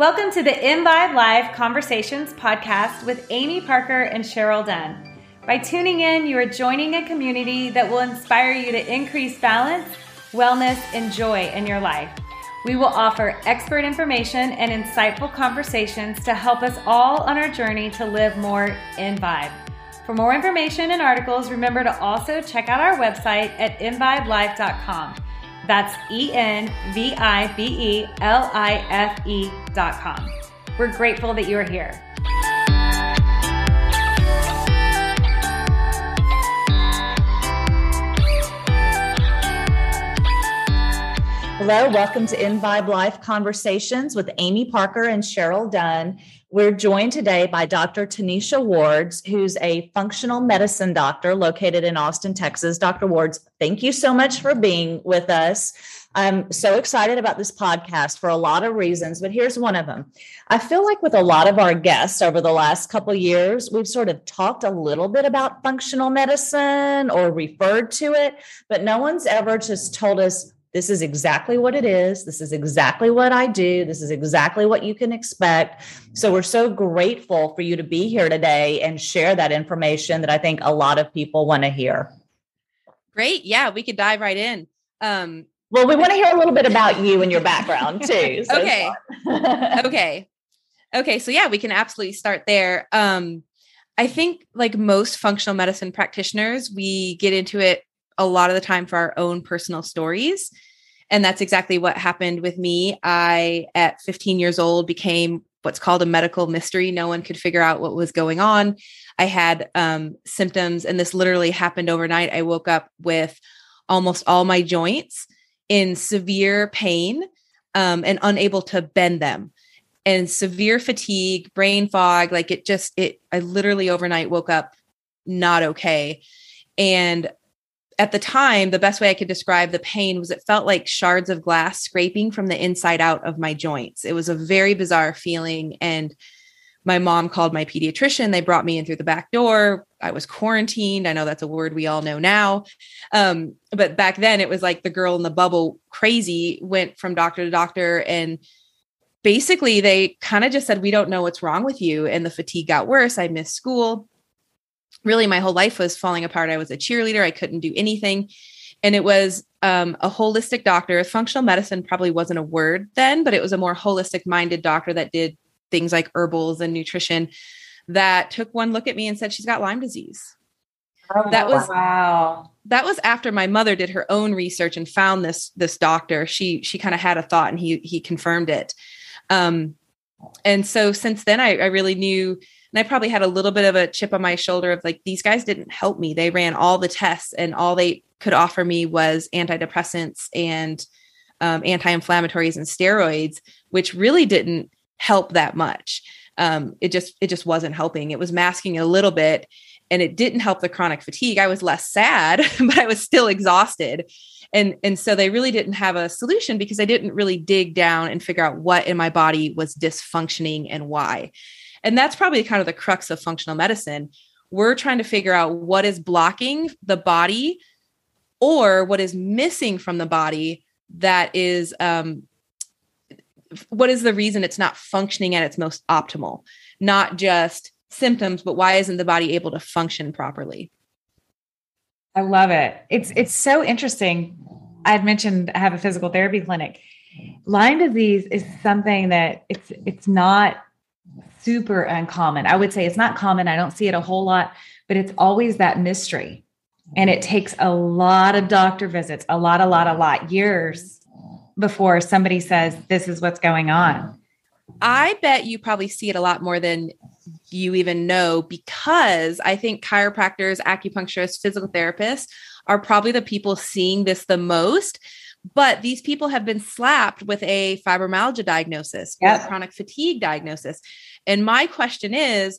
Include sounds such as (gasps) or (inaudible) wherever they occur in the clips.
Welcome to the EnVibe Live Conversations podcast with Amy Parker and Cheryl Dunn. By tuning in, you are joining a community that will inspire you to increase balance, wellness, and joy in your life. We will offer expert information and insightful conversations to help us all on our journey to live more in vibe. For more information and articles, remember to also check out our website at envibelife.com. That's E N V I B E L I F E dot com. We're grateful that you are here. Hello, welcome to EnVibe Life Conversations with Amy Parker and Cheryl Dunn. We're joined today by Dr. Tanisha Wards, who's a functional medicine doctor located in Austin, Texas. Dr. Wards, thank you so much for being with us. I'm so excited about this podcast for a lot of reasons, but here's one of them. I feel like with a lot of our guests over the last couple years, we've sort of talked a little bit about functional medicine or referred to it, but no one's ever just told us this is exactly what it is. This is exactly what I do. This is exactly what you can expect. So we're so grateful for you to be here today and share that information that I think a lot of people want to hear. Great. Yeah, we could dive right in. Um, well, we want to hear a little bit (laughs) about you and your background too. So okay. (laughs) okay. Okay. So yeah, we can absolutely start there. Um, I think like most functional medicine practitioners, we get into it a lot of the time for our own personal stories. And that's exactly what happened with me. I, at 15 years old, became what's called a medical mystery. No one could figure out what was going on. I had um, symptoms, and this literally happened overnight. I woke up with almost all my joints in severe pain um, and unable to bend them and severe fatigue brain fog like it just it i literally overnight woke up not okay and at the time, the best way I could describe the pain was it felt like shards of glass scraping from the inside out of my joints. It was a very bizarre feeling. And my mom called my pediatrician. They brought me in through the back door. I was quarantined. I know that's a word we all know now. Um, but back then, it was like the girl in the bubble crazy went from doctor to doctor. And basically, they kind of just said, We don't know what's wrong with you. And the fatigue got worse. I missed school really my whole life was falling apart. I was a cheerleader, I couldn't do anything. And it was um, a holistic doctor. Functional medicine probably wasn't a word then, but it was a more holistic minded doctor that did things like herbals and nutrition that took one look at me and said, She's got Lyme disease. Oh, that was wow. That was after my mother did her own research and found this this doctor. She she kind of had a thought and he he confirmed it. Um, and so since then, I, I really knew and I probably had a little bit of a chip on my shoulder of like, these guys didn't help me. They ran all the tests and all they could offer me was antidepressants and um, anti-inflammatories and steroids, which really didn't help that much. Um, it just it just wasn't helping. It was masking a little bit, and it didn't help the chronic fatigue. I was less sad, (laughs) but I was still exhausted, and and so they really didn't have a solution because I didn't really dig down and figure out what in my body was dysfunctioning and why. And that's probably kind of the crux of functional medicine. We're trying to figure out what is blocking the body or what is missing from the body that is um, what is the reason it's not functioning at its most optimal? Not just symptoms but why isn't the body able to function properly? I love it. It's it's so interesting. I had mentioned i have a physical therapy clinic. Lyme disease is something that it's it's not super uncommon. I would say it's not common. I don't see it a whole lot, but it's always that mystery. And it takes a lot of doctor visits, a lot, a lot, a lot, years before somebody says, this is what's going on. I bet you probably see it a lot more than you even know because I think chiropractors, acupuncturists, physical therapists are probably the people seeing this the most. But these people have been slapped with a fibromyalgia diagnosis yep. chronic fatigue diagnosis. And my question is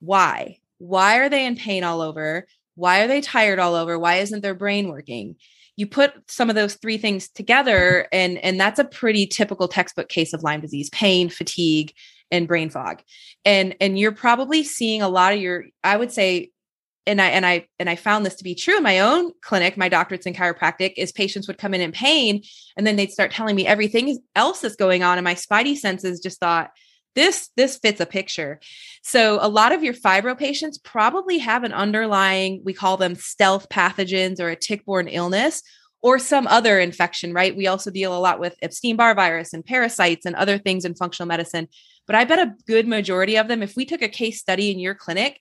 why? Why are they in pain all over? Why are they tired all over? Why isn't their brain working? You put some of those three things together, and, and that's a pretty typical textbook case of Lyme disease pain, fatigue, and brain fog. And, and you're probably seeing a lot of your, I would say, and I and I and I found this to be true in my own clinic, my doctorate's in chiropractic, is patients would come in in pain and then they'd start telling me everything else that's going on and my spidey senses just thought this this fits a picture. So a lot of your fibro patients probably have an underlying we call them stealth pathogens or a tick-borne illness or some other infection, right? We also deal a lot with Epstein-Barr virus and parasites and other things in functional medicine. But I bet a good majority of them if we took a case study in your clinic,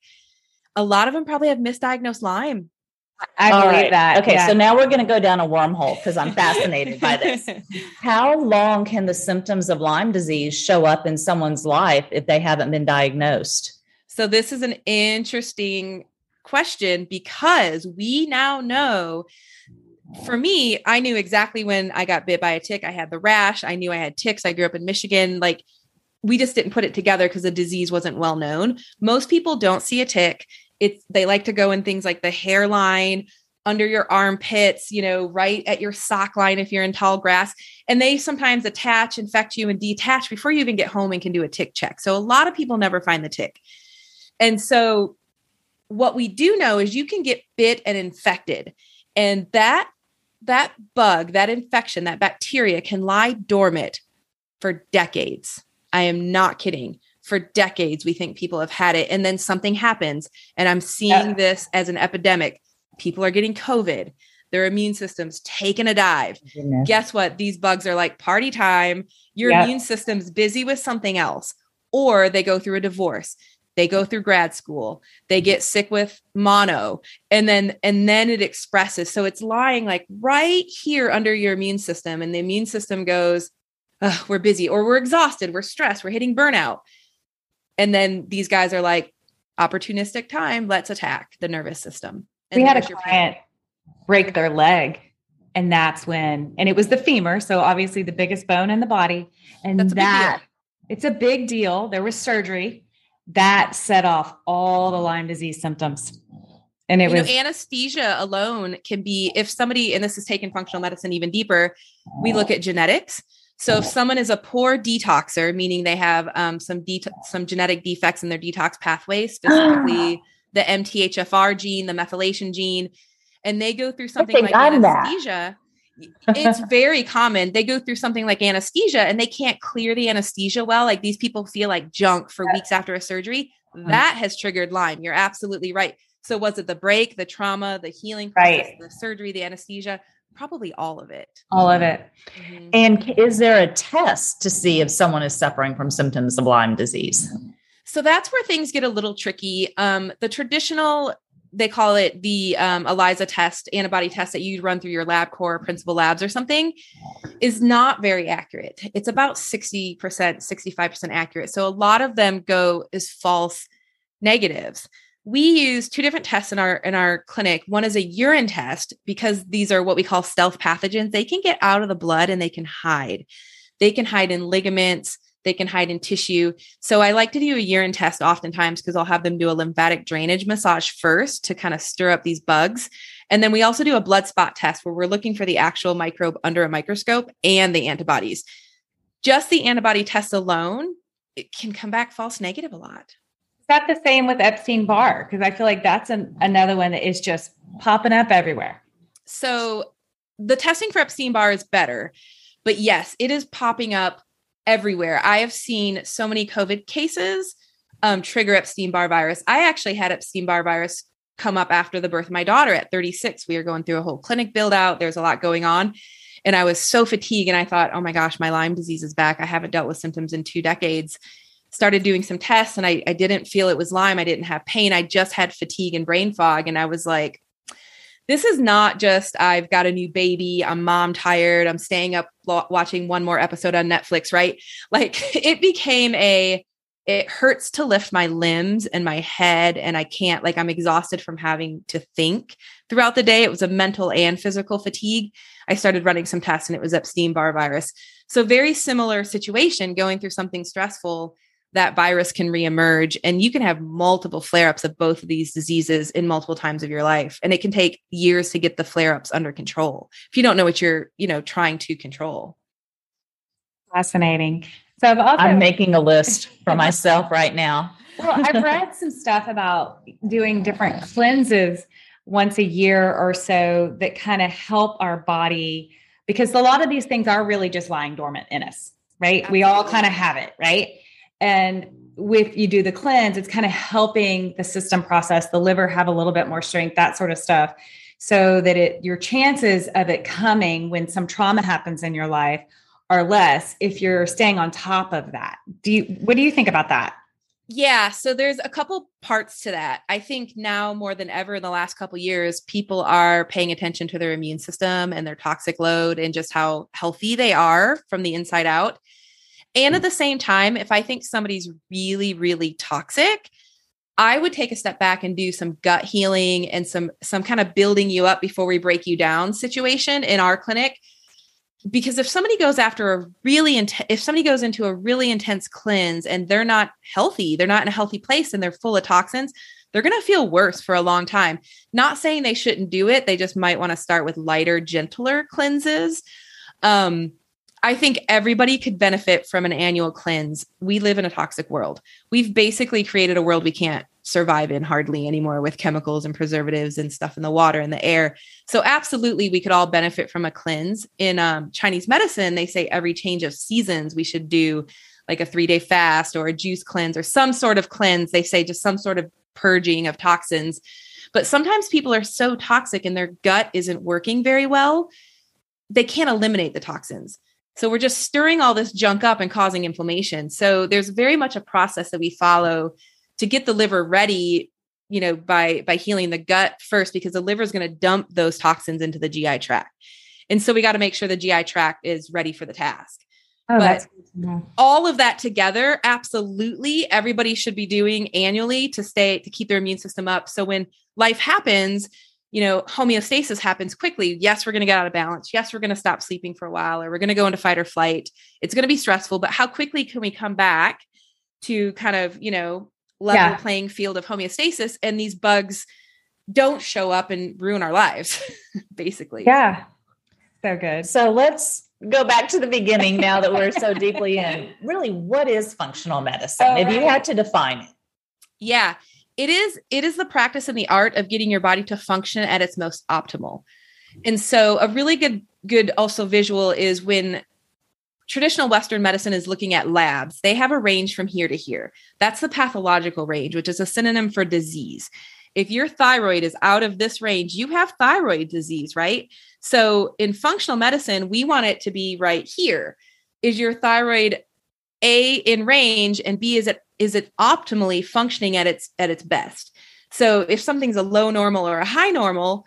a lot of them probably have misdiagnosed Lyme. I All believe right. that. Okay, yeah. so now we're going to go down a wormhole because I'm fascinated by (laughs) this. How long can the symptoms of Lyme disease show up in someone's life if they haven't been diagnosed? So this is an interesting question because we now know for me, I knew exactly when I got bit by a tick. I had the rash. I knew I had ticks. I grew up in Michigan. Like we just didn't put it together because the disease wasn't well known. Most people don't see a tick. It's they like to go in things like the hairline, under your armpits, you know, right at your sock line if you're in tall grass. And they sometimes attach, infect you, and detach before you even get home and can do a tick check. So a lot of people never find the tick. And so what we do know is you can get bit and infected. And that that bug, that infection, that bacteria can lie dormant for decades. I am not kidding. For decades, we think people have had it, and then something happens. And I'm seeing Yeah. this as an epidemic. People are getting COVID, their immune system's taking a dive. Oh, Guess what? These bugs are like party time. Your Yeah. immune system's busy with something else, or they go through a divorce. They go through grad school. They get sick with mono, and then and then it expresses. So it's lying like right here under your immune system, and the immune system goes, "Ugh, "We're busy, or we're exhausted, we're stressed, we're hitting burnout." And then these guys are like, "Opportunistic time. Let's attack the nervous system." And we had a client break their leg and that's when and it was the femur so obviously the biggest bone in the body and That's a that it's a big deal there was surgery that set off all the lyme disease symptoms and it you was know, anesthesia alone can be if somebody, and this is taking functional medicine even deeper, we look at genetics. So if someone is a poor detoxer, meaning they have um, some det- some genetic defects in their detox pathway, (gasps) specifically the MTHFR gene, the methylation gene, and they go through something like anesthesia. it's very common. They go through something like anesthesia and they can't clear the anesthesia well. Like these people feel like junk for weeks after a surgery. That has triggered Lyme. You're absolutely right. So was it the break, the trauma, the healing process, Right. the surgery, the anesthesia? Probably all of it. all of it Mhm. And is there a test to see if someone is suffering from symptoms of Lyme disease? So that's where things get a little tricky. Um, the traditional, they call it the um, ELISA test, antibody test that you'd run through your LabCorp principal labs or something, is not very accurate. It's about 60%, 65% accurate. So a lot of them go as false negatives. We use two different tests in our in our clinic. One is a urine test because these are what we call stealth pathogens. They can get out of the blood and they can hide. They can hide in ligaments, they can hide in tissue. So I like to do a urine test oftentimes because I'll have them do a lymphatic drainage massage first to kind of stir up these bugs. And then we also do a blood spot test where we're looking for the actual microbe under a microscope and the antibodies. Just the antibody test alone, it can come back false negative a lot. That the same with epstein barr because i feel like that's an, another one that is just popping up everywhere So the testing for Epstein Barr is better, but yes, it is popping up everywhere. I have seen so many COVID cases um, trigger Epstein Barr virus. I actually had Epstein Barr virus come up after the birth of my daughter at 36. We were going through a whole clinic build out. There's a lot going on. And I was so fatigued. And I thought, oh my gosh, my Lyme disease is back. I haven't dealt with symptoms in two decades. Started doing some tests and I, I didn't feel it was Lyme. I didn't have pain. I just had fatigue and brain fog. And I was like, this is not just I've got a new baby, I'm mom tired, I'm staying up lo- watching one more episode on Netflix, right? (laughs) Like it became a it hurts to lift my limbs and my head and I can't like I'm exhausted from having to think throughout the day. It was a mental and physical fatigue. I started running some tests and it was Epstein-Barr virus. So very similar situation going through something stressful that virus can reemerge and you can have multiple flare-ups of both of these diseases in multiple times of your life and it can take years to get the flare-ups under control if you don't know what you're you know trying to control fascinating so i've also I'm making a list for (laughs) myself right now. well, I've read (laughs) some stuff about doing different cleanses once a year or so that kind of help our body because a lot of these things are really just lying dormant in us, right? Absolutely. We all kind of have it, right? And if you do the cleanse, it's kind of helping the system process, the liver have a little bit more strength, that sort of stuff, so that it your chances of it coming when some trauma happens in your life are less if you're staying on top of that. Do you what do you think about that? Yeah, so there's a couple parts to that. I think now more than ever in the last couple years, people are paying attention to their immune system and their toxic load and just how healthy they are from the inside out. And at the same time, if I think somebody's really, really toxic, I would take a step back and do some gut healing and some some kind of building you up before we break you down situation in our clinic. Because if somebody goes after a really intense if somebody goes into a really intense cleanse and they're not healthy they're not in a healthy place and they're full of toxins they're going to feel worse for a long time. Not saying they shouldn't do it they just might want to start with lighter gentler cleanses. Um I think everybody could benefit from an annual cleanse. We live in a toxic world. We've basically created a world we can't survive in hardly anymore with chemicals and preservatives and stuff in the water and the air. So, absolutely, we could all benefit from a cleanse. In um, Chinese medicine, they say every change of seasons, we should do like a three day fast or a juice cleanse or some sort of cleanse. They say just some sort of purging of toxins. But sometimes people are so toxic and their gut isn't working very well, they can't eliminate the toxins. So we're just stirring all this junk up and causing inflammation. So there's very much a process that we follow to get the liver ready, you know, by by healing the gut first because the liver is going to dump those toxins into the GI tract. And so we got to make sure the GI tract is ready for the task. Oh, but all of that together, absolutely everybody should be doing annually to stay to keep their immune system up. So when life happens, you know, homeostasis happens quickly. Yes, we're going to get out of balance. Yes, we're going to stop sleeping for a while or we're going to go into fight or flight. It's going to be stressful, but how quickly can we come back to kind of, you know, level yeah. playing field of homeostasis and these bugs don't show up and ruin our lives, (laughs) basically. Yeah. So good. So let's go back to the beginning now that we're so deeply in. (laughs) Really, what is functional medicine? Oh, if you had to define it. Yeah it is it is the practice and the art of getting your body to function at its most optimal. And so a really good good also visual is when traditional western medicine is looking at labs. They have a range from here to here. That's the pathological range which is a synonym for disease. If your thyroid is out of this range you have thyroid disease right? So in functional medicine we want it to be right here. Is your thyroid a in range and b is it is it optimally functioning at its at its best? So if something's a low normal or a high normal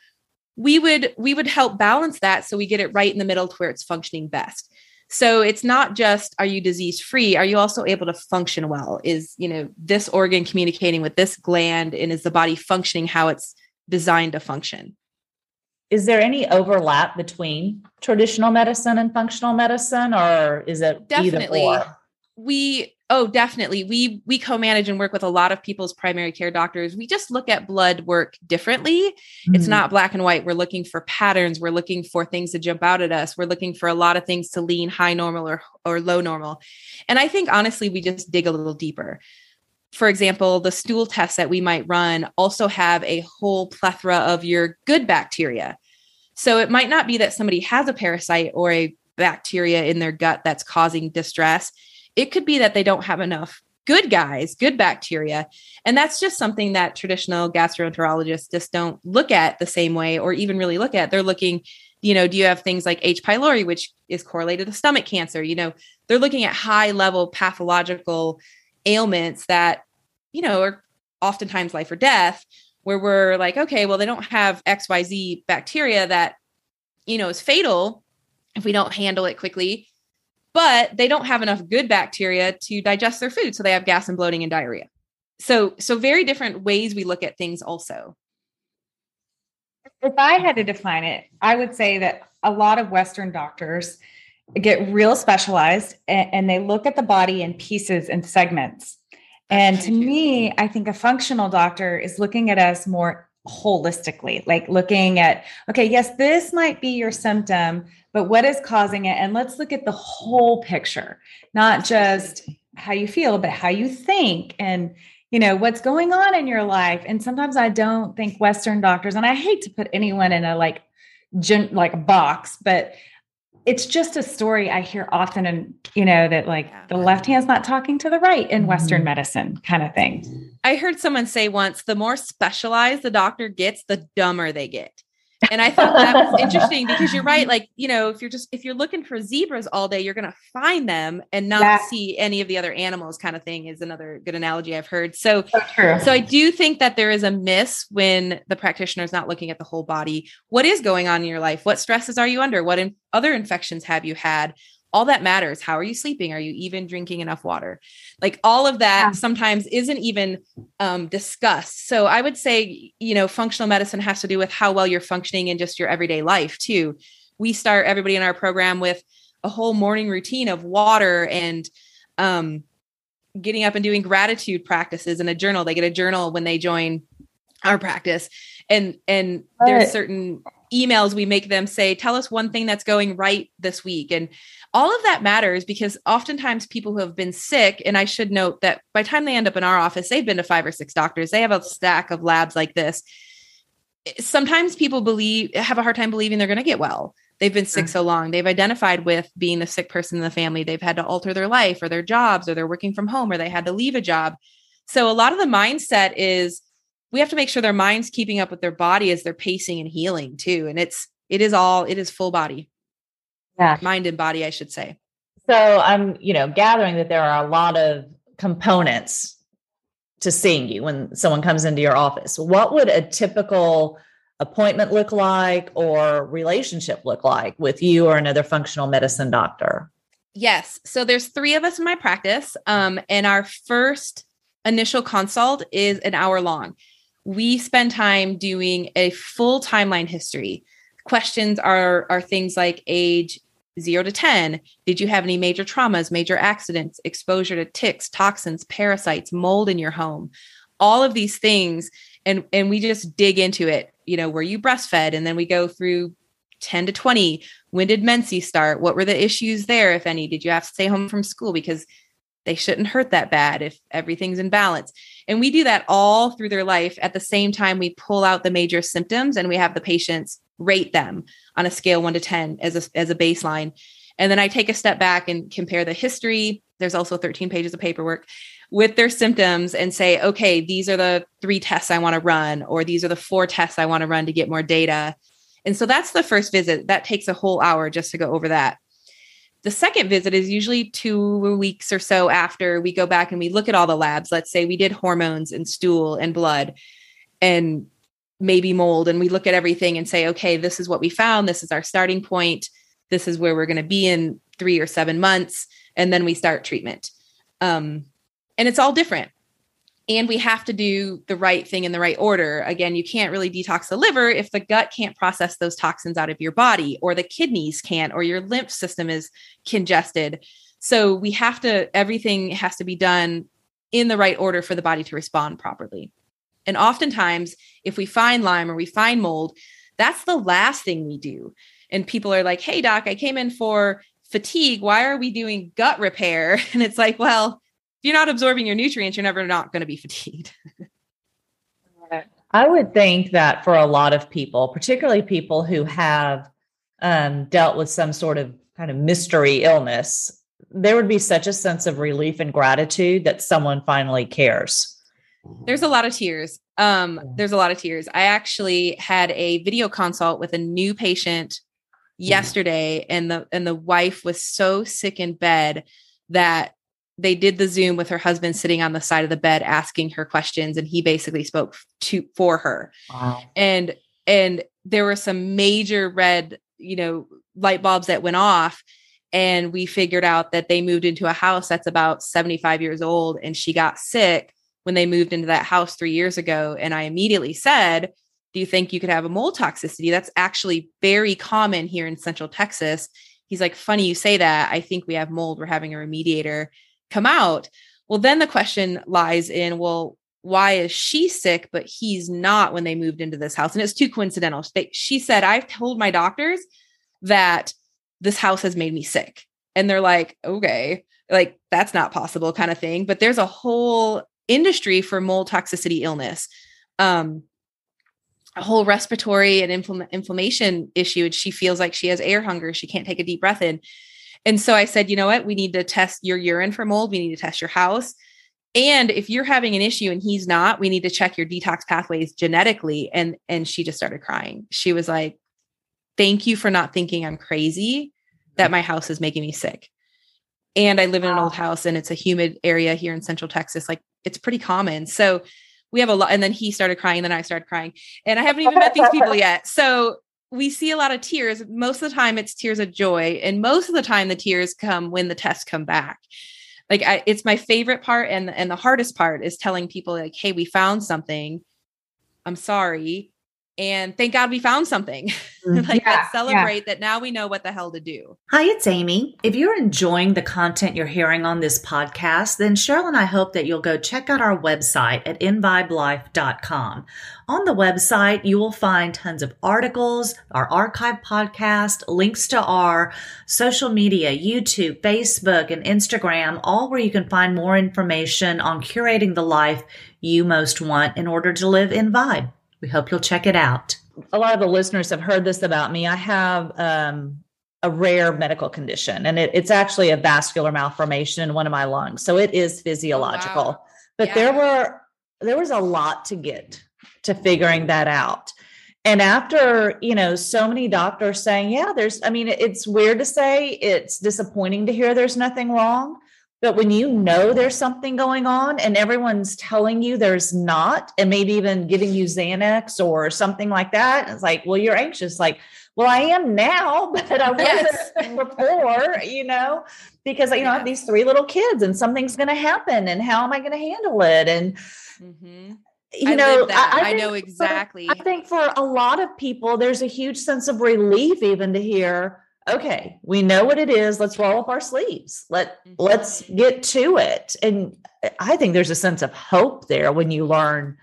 we would we would help balance that so we get it right in the middle to where it's functioning best. So it's not just are you disease free are you also able to function well? Is you know this organ communicating with this gland and is the body functioning how it's designed to function? Is there any overlap between traditional medicine and functional medicine or is it definitely we oh definitely. We we co-manage and work with a lot of people's primary care doctors. We just look at blood work differently. Mm-hmm. it's not black and white. We're looking for patterns. We're looking for things to jump out at us. We're looking for a lot of things to lean high normal or or low normal. And i think honestly we just dig a little deeper. For example the stool tests that we might run also have a whole plethora of your good bacteria. So it might not be that somebody has a parasite or a bacteria in their gut that's causing distress it could be that they don't have enough good guys, good bacteria. And that's just something that traditional gastroenterologists just don't look at the same way or even really look at. They're looking, you know, do you have things like H. pylori, which is correlated to stomach cancer? You know, they're looking at high level pathological ailments that, you know, are oftentimes life or death, where we're like, okay, well, they don't have XYZ bacteria that, you know, is fatal if we don't handle it quickly but they don't have enough good bacteria to digest their food so they have gas and bloating and diarrhea. So so very different ways we look at things also. If i had to define it i would say that a lot of western doctors get real specialized and, and they look at the body in pieces and segments. And to me i think a functional doctor is looking at us more holistically like looking at okay yes this might be your symptom but what is causing it and let's look at the whole picture not just how you feel but how you think and you know, what's going on in your life. And sometimes I don't think Western doctors, and I hate to put anyone in a like, gen, like a box, but it's just a story I hear often, and you know that like yeah. the left hand's not talking to the right in mm-hmm. Western medicine, kind of thing. I heard someone say once, the more specialized the doctor gets, the dumber they get. And I thought that was (laughs) interesting because you're right. Like, you know, if you're just if you're looking for zebras all day, you're gonna find them and not yeah. see any of the other animals, kind of thing is another good analogy I've heard. So, so true. So I do think that there is a miss when the practitioner is not looking at the whole body. What is going on in your life? What stresses are you under? What in- other infections have you had? All that matters. How are you sleeping? Are you even drinking enough water? Like all of that yeah. sometimes isn't even um, discussed. So I would say, you know, functional medicine has to do with how well you're functioning in just your everyday life too. We start everybody in our program with a whole morning routine of water and um, getting up and doing gratitude practices in a journal. They get a journal when they join our practice, and and there's certain emails we make them say, "Tell us one thing that's going right this week," and all of that matters because oftentimes people who have been sick, and I should note that by the time they end up in our office, they've been to five or six doctors. They have a stack of labs like this. Eh, sometimes people believe have a hard time believing they're going to get well. They've been sick so long. They've identified with being a sick person in the family. They've had to alter their life or their jobs, or they're working from home, or they had to leave a job. So a lot of the mindset is we have to make sure their mind's keeping up with their body as they're pacing and healing too. And it's it is all it is full body yeah. mind and body, I should say. So I'm, you know, gathering that there are a lot of components to seeing you when someone comes into your office. What would a typical appointment look like or relationship look like with you or another functional medicine doctor? Yes. So there's three of us in my practice. Um, and our first initial consult is an hour long. We spend time doing a full timeline history questions are are things like age 0 to 10 did you have any major traumas major accidents exposure to ticks toxins parasites mold in your home? All of these things and and we just dig into it. You know were you breastfed? And then we go through 10 to 20 when did menses start? What were the issues there if any? Did you have to stay home from school? Because they shouldn't hurt that bad if everything's in balance and we do that all through their life at the same time we pull out the major symptoms and we have the patients rate them on a scale one to 10 as a, as a baseline. And then I take a step back and compare the history. There's also 13 pages of paperwork with their symptoms and say, okay, these are the three tests I want to run, or these are the four tests I want to run to get more data. And so that's the first visit. That takes a whole hour just to go over that. The second visit is usually two weeks or so after we go back and we look at all the labs. Let's say we did hormones and stool and blood. And maybe mold and we look at everything and say okay this is what we found this is our starting point this is where we're going to be in three or seven months and then we start treatment um, and it's all different and we have to do the right thing in the right order again you can't really detox the liver if the gut can't process those toxins out of your body or the kidneys can't or your lymph system is congested so we have to everything has to be done in the right order for the body to respond properly and oftentimes, if we find Lyme or we find mold, that's the last thing we do. And people are like, hey, doc, I came in for fatigue. Why are we doing gut repair? (laughs) And it's like, well, you're not absorbing your nutrients, you're never not going to be fatigued. (laughs) I would think that for a lot of people, particularly people who have um, dealt with some sort of kind of mystery illness, there would be such a sense of relief and gratitude that someone finally cares. There's a lot of tears. Um, there's a lot of tears. I actually had a video consult with a new patient yesterday, and the and the wife was so sick in bed that they did the Zoom with her husband sitting on the side of the bed asking her questions, and he basically spoke to for her. Wow. And and there were some major red, you know, light bulbs that went off and we figured out that they moved into a house that's about 75 years old and she got sick when they moved into that house three years ago. And I immediately said, Do you think you could have a mold toxicity? That's actually very common here in Central Texas. He's like, Funny you say that. I think we have mold. We're having a remediator come out. Well, then the question lies in, well, why is she sick, but he's not when they moved into this house? And it's too coincidental. she said, I've told my doctors that this house has made me sick. And they're like, okay, like that's not possible kind of thing. But there's a whole industry for mold toxicity illness. Um, a whole respiratory and infl- inflammation issue and she feels like she has air hunger she can't take a deep breath in and so i said you know what? We need to test your urine for mold. We need to test your house. And if you're having an issue and he's not we need to check your detox pathways genetically. And and she just started crying. She was like thank you for not thinking i'm crazy that my house is making me sick. And i live in an old house and it's a humid area here in central texas. Like it's pretty common. So we have a lot. And then he started crying, and then I started crying. And I haven't even met these people yet. So we see a lot of tears. Most of the time it's tears of joy. And most of the time the tears come when the tests come back. Like I, it's my favorite part and and the hardest part is telling people like, hey, we found something. I'm sorry and thank God we found something. (laughs) Mm, like yeah, let's celebrate yeah. that now we know what the hell to do. Hi, it's Amy. If you're enjoying the content you're hearing on this podcast, then Cheryl and I hope that you'll go check out our website at envibelife.com. On the website, you will find tons of articles, our archive podcast, links to our social media, YouTube, Facebook, and Instagram, all where you can find more information on curating the life you most want in order to live in vibe. We hope you'll check it out. A lot of the listeners have heard this about me. I have um, a rare medical condition, and it, it's actually a vascular malformation in one of my lungs. So it is physiological. Oh, wow. But yeah. there were there was a lot to get to figuring that out. And after, you know, so many doctors saying, yeah, there's, I mean, it's weird to say, it's disappointing to hear there's nothing wrong. But when you know there's something going on and everyone's telling you there's not, and maybe even giving you Xanax or something like that, it's like, well, you're anxious. Like, well, I am now, (laughs) but I wasn't (laughs) before, you know, because you know I have these three little kids and something's going to happen, and how am I going to handle it? And mm-hmm. you I know, I, I, I, know exactly. For, I think for a lot of people, there's a huge sense of relief even to hear okay we know what it is let's roll up our sleeves. Let mm-hmm. let's get to it. And i think there's a sense of hope there when you learn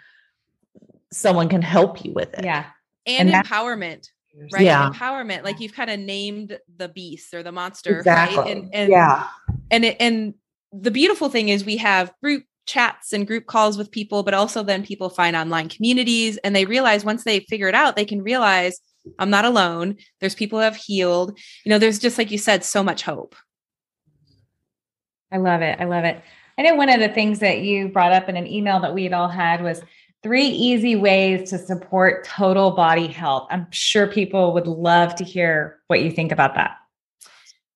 someone can help you with it. Yeah. And, and empowerment right? Yeah. empowerment like you've kind of named the beast or the monster exactly. right and, and yeah. and it, and the beautiful thing is we have group chats and group calls with people but also then people find online communities and they realize once they figure it out they can realize I'm not alone. There's people who have healed. You know, there's just like you said, so much hope. I love it. I love it. I know one of the things that you brought up in an email that we had all had was three easy ways to support total body health. I'm sure people would love to hear what you think about that.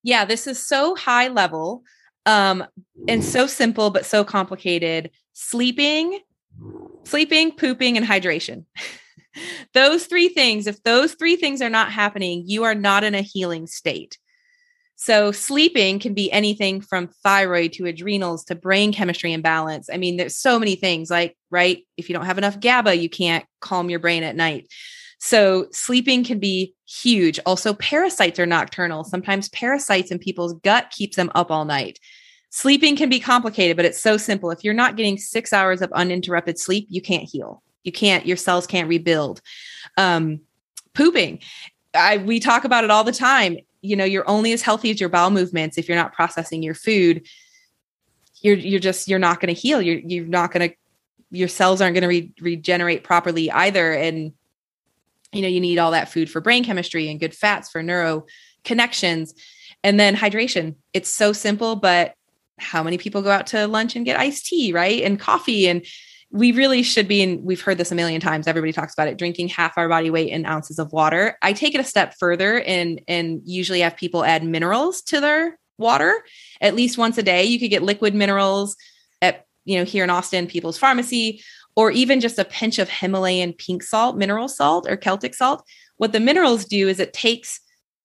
Yeah, this is so high level um and so simple but so complicated. Sleeping, sleeping, pooping and hydration. (laughs) those three things, if those three things are not happening, you are not in a healing state. So, sleeping can be anything from thyroid to adrenals to brain chemistry imbalance. I mean, there's so many things like, right? If you don't have enough GABA, you can't calm your brain at night. So, sleeping can be huge. Also, parasites are nocturnal. Sometimes parasites in people's gut keeps them up all night. Sleeping can be complicated, but it's so simple. If you're not getting six hours of uninterrupted sleep, you can't heal you can't your cells can't rebuild. Um pooping i we talk about it all the time. You know you're only as healthy as your bowel movements if you're not processing your food. You're you're just you're not going to heal. You're you're not going to your cells aren't going to re- regenerate properly either. And you know you need all that food for brain chemistry and good fats for neuro connections. And then hydration. It's so simple but how many people go out to lunch and get iced tea right? And coffee and we really should be, and we've heard this a million times. Everybody talks about it, drinking half our body weight in ounces of water. I take it a step further and and usually have people add minerals to their water at least once a day. You could get liquid minerals at you know here in Austin, People's Pharmacy, or even just a pinch of Himalayan pink salt, mineral salt, or Celtic salt. What the minerals do is it takes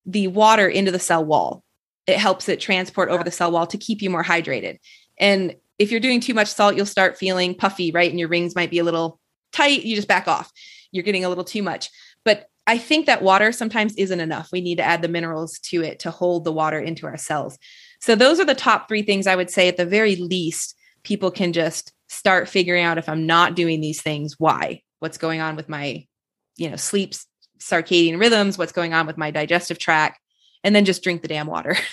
the water into the cell wall. It helps it transport over the cell wall to keep you more hydrated. And if you're doing too much salt, you'll start feeling puffy, right? And your rings might be a little tight. You just back off. You're getting a little too much. But I think that water sometimes isn't enough. We need to add the minerals to it to hold the water into our cells. So those are the top three things I would say at the very least people can just start figuring out if I'm not doing these things, why? What's going on with my, you know, sleep circadian rhythms, what's going on with my digestive tract, and then just drink the damn water. (laughs)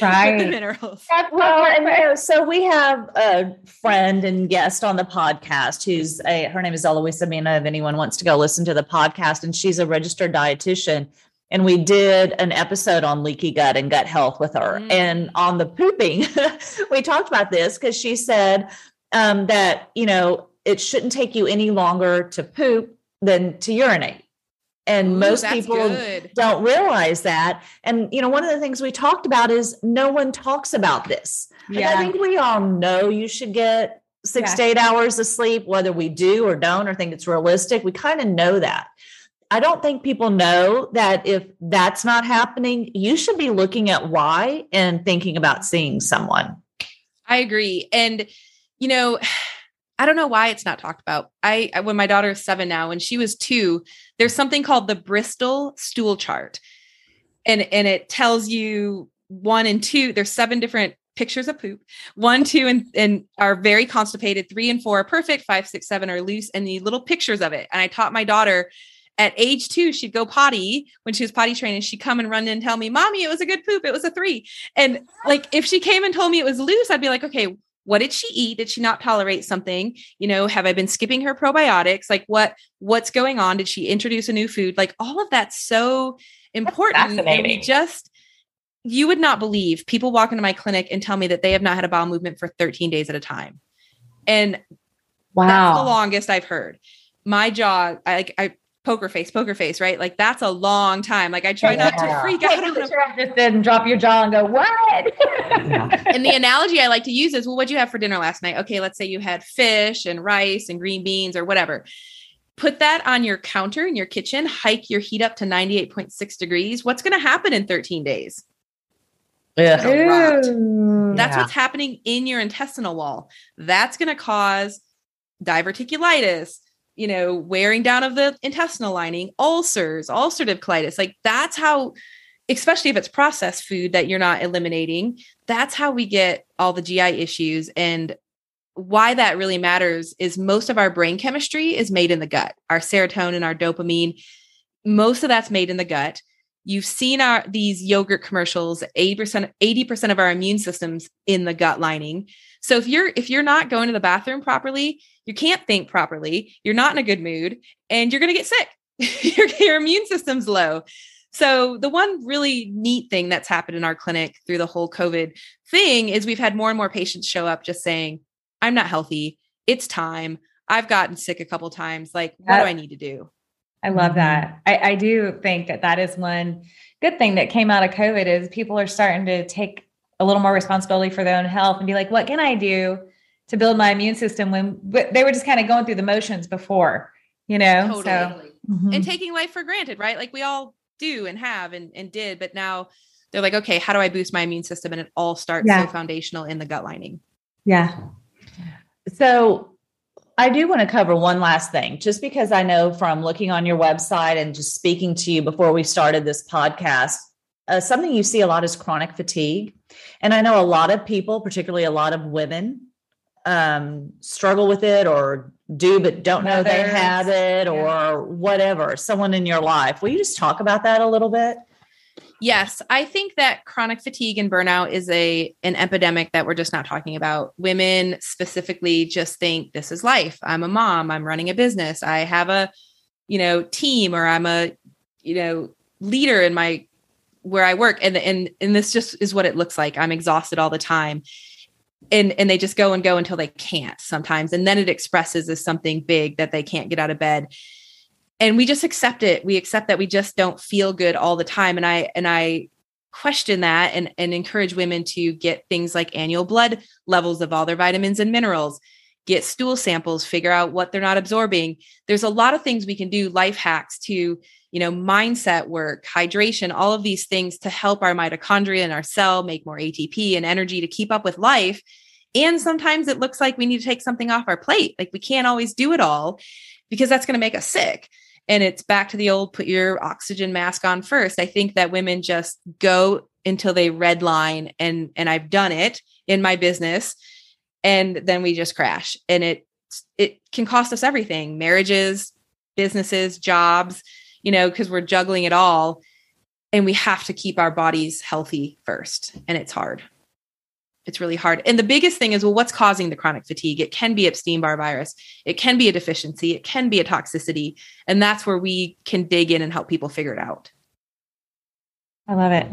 right the minerals. Well and you know, so we have a friend and guest on the podcast who's a her name is eloise amina if anyone wants to go listen to the podcast and she's a registered dietitian. And we did an episode on leaky gut and gut health with her. Mm. and on the pooping (laughs) we talked about this because she said um, that you know it shouldn't take you any longer to poop than to urinate and Ooh, most people good. don't realize that and you know one of the things we talked about is no one talks about this yeah. i think we all know you should get six yeah. to eight hours of sleep whether we do or don't or think it's realistic we kind of know that i don't think people know that if that's not happening you should be looking at why and thinking about seeing someone i agree and you know I don't know why it's not talked about. I when my daughter is 7 now when she was 2, there's something called the Bristol stool chart. And and it tells you 1 and 2, there's seven different pictures of poop. 1, 2 and and are very constipated, 3 and 4 are perfect, five, six, seven are loose and the little pictures of it. And I taught my daughter at age two, she'd go potty when she was potty training. She'd come and run in and tell me, Mommy, it was a good poop. It was a three. And like if she came and told me it was loose, I'd be like, okay, what did she eat? Did she not tolerate something? You know have i been skipping her probiotics? Like what what's going on? Did she introduce a new food? Like all of that's so important. That's and we just you would not believe people walk into my clinic and tell me that they have not had a bowel movement for 13 days at a time. And wow that's the longest i've heard. My jaw I I poker face, poker face, right? Like that's a long time. Like I try not to freak out. On just did and drop your jaw and go, what? and the analogy I like to use is, well, what'd you have for dinner last night? Okay, let's say you had fish and rice and green beans or whatever. Put that on your counter in your kitchen, hike your heat up to 98.6 degrees. What's going to happen in 13 days? Yeah. That's yeah. what's happening in your intestinal wall. That's going to cause diverticulitis, you know, wearing down of the intestinal lining, ulcers, ulcerative colitis. Like that's how, especially if it's processed food that you're not eliminating, that's how we get all the GI issues. And why that really matters is most of our brain chemistry is made in the gut. Our serotonin, our dopamine, most of that's made in the gut. You've seen our these yogurt commercials, 80% 80% of our immune systems in the gut lining. So if you're if you're not going to the bathroom properly, you can't think properly, you're not in a good mood, and you're going to get sick. (laughs) your, your immune system's low. So the one really neat thing that's happened in our clinic through the whole COVID thing is we've had more and more patients show up just saying, "I'm not healthy. It's time. I've gotten sick a couple times. Like, what do I need to do?" I love that. I, I do think that that is one good thing that came out of COVID is people are starting to take a little more responsibility for their own health and be like, what can I do to build my immune system when they were just kind of going through the motions before, you know? Totally. So, mm-hmm. and taking life for granted, right? Like we all do and have and, and did, but now they're like, okay, how do I boost my immune system? And it all starts yeah. so foundational in the gut lining. Yeah. So I do want to cover one last thing, just because I know from looking on your website and just speaking to you before we started this podcast, uh, something you see a lot is chronic fatigue. And I know a lot of people, particularly a lot of women, um, struggle with it or do but don't know they have it or whatever. Someone in your life. Will you just talk about that a little bit? Yes, I think that chronic fatigue and burnout is a an epidemic that we're just not talking about. Women specifically just think this is life. I'm a mom, I'm running a business, I have a you know team or I'm a you know leader in my where I work and and and this just is what it looks like. I'm exhausted all the time. And and they just go and go until they can't sometimes and then it expresses as something big that they can't get out of bed. And we just accept it. We accept that we just don't feel good all the time and I and I question that and and encourage women to get things like annual blood levels of all their vitamins and minerals get stool samples, figure out what they're not absorbing. There's a lot of things we can do, life hacks to you know, mindset work, hydration, all of these things to help our mitochondria and our cell make more ATP and energy to keep up with life. And sometimes it looks like we need to take something off our plate. Like we can't always do it all because that's going to make us sick. And it's back to the old put your oxygen mask on first. I think that women just go until they redline and and I've done it in my business and then we just crash and it it can cost us everything marriages businesses jobs you know, because we're juggling it all. and we have to keep our bodies healthy first. And it's hard. It's really hard. And the biggest thing is well, what's causing the chronic fatigue? It can be Epstein Barr virus, it can be a deficiency, it can be a toxicity. And that's where we can dig in and help people figure it out. I love it.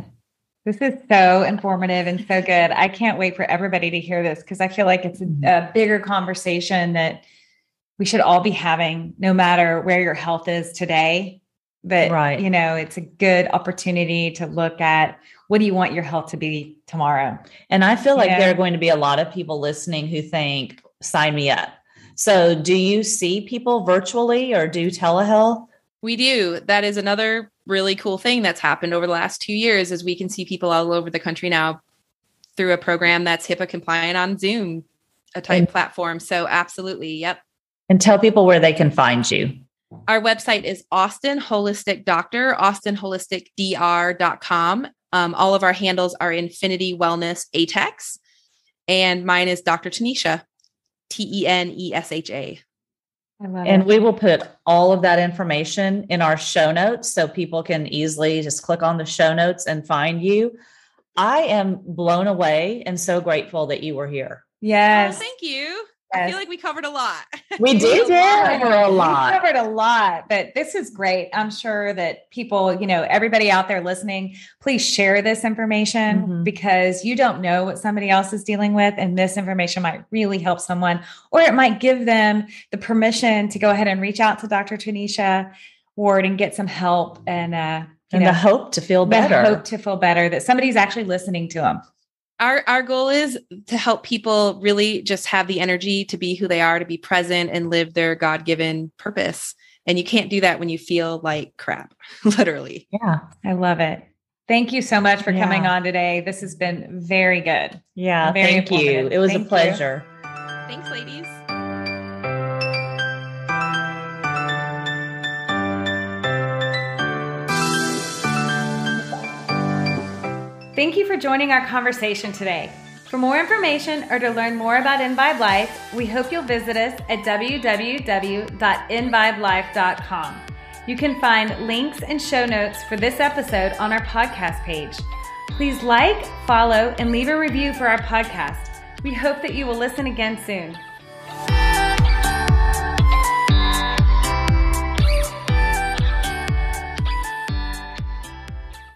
This is so informative and so good. I can't wait for everybody to hear this because I feel like it's a, a, bigger conversation that we should all be having, no matter where your health is today. But, right. you know, it's a good opportunity to look at what do you want your health to be tomorrow? And I feel like there are going to be a lot of people listening who think, sign me up. So, do you see people virtually or do telehealth? We do. That is another really cool thing that's happened over the last two years is we can see people all over the country now through a program that's HIPAA compliant on Zoom, a type and, platform. So absolutely. Yep. And tell people where they can find you. Our website is Austin Holistic Doctor, austinholisticdr.com. Um, all of our handles are Infinity Wellness ATEX. And mine is Dr. Tenesha, T E N E S H A and it. we will put all of that information in our show notes so people can easily just click on the show notes and find you. I am blown away and so grateful that you were here. Yes. Oh, thank you. Yes. I feel like we covered a lot. (laughs) We did cover a lot. We covered a lot, but this is great. I'm sure that people, you know, everybody out there listening, please share this information mm-hmm. because you don't know what somebody else is dealing with. And this information might really help someone, or it might give them the permission to go ahead and reach out to Dr. Tenesha Ward and get some help and, uh, and know, the hope to feel better. hope to feel better that somebody's actually listening to them our our goal is to help people really just have the energy to be who they are to be present and live their god-given purpose. And you can't do that when you feel like crap (laughs) literally. Yeah i love it. Thank you so much for yeah. coming on today. This has been very good. Yeah very thank you. it was thank a pleasure. You. thanks ladies Thank you for joining our conversation today. For more information or to learn more about EnVibe Life, we hope you'll visit us at www.envibelife.com. You can find links and show notes for this episode on our podcast page. Please like, follow, and leave a review for our podcast. We hope that you will listen again soon.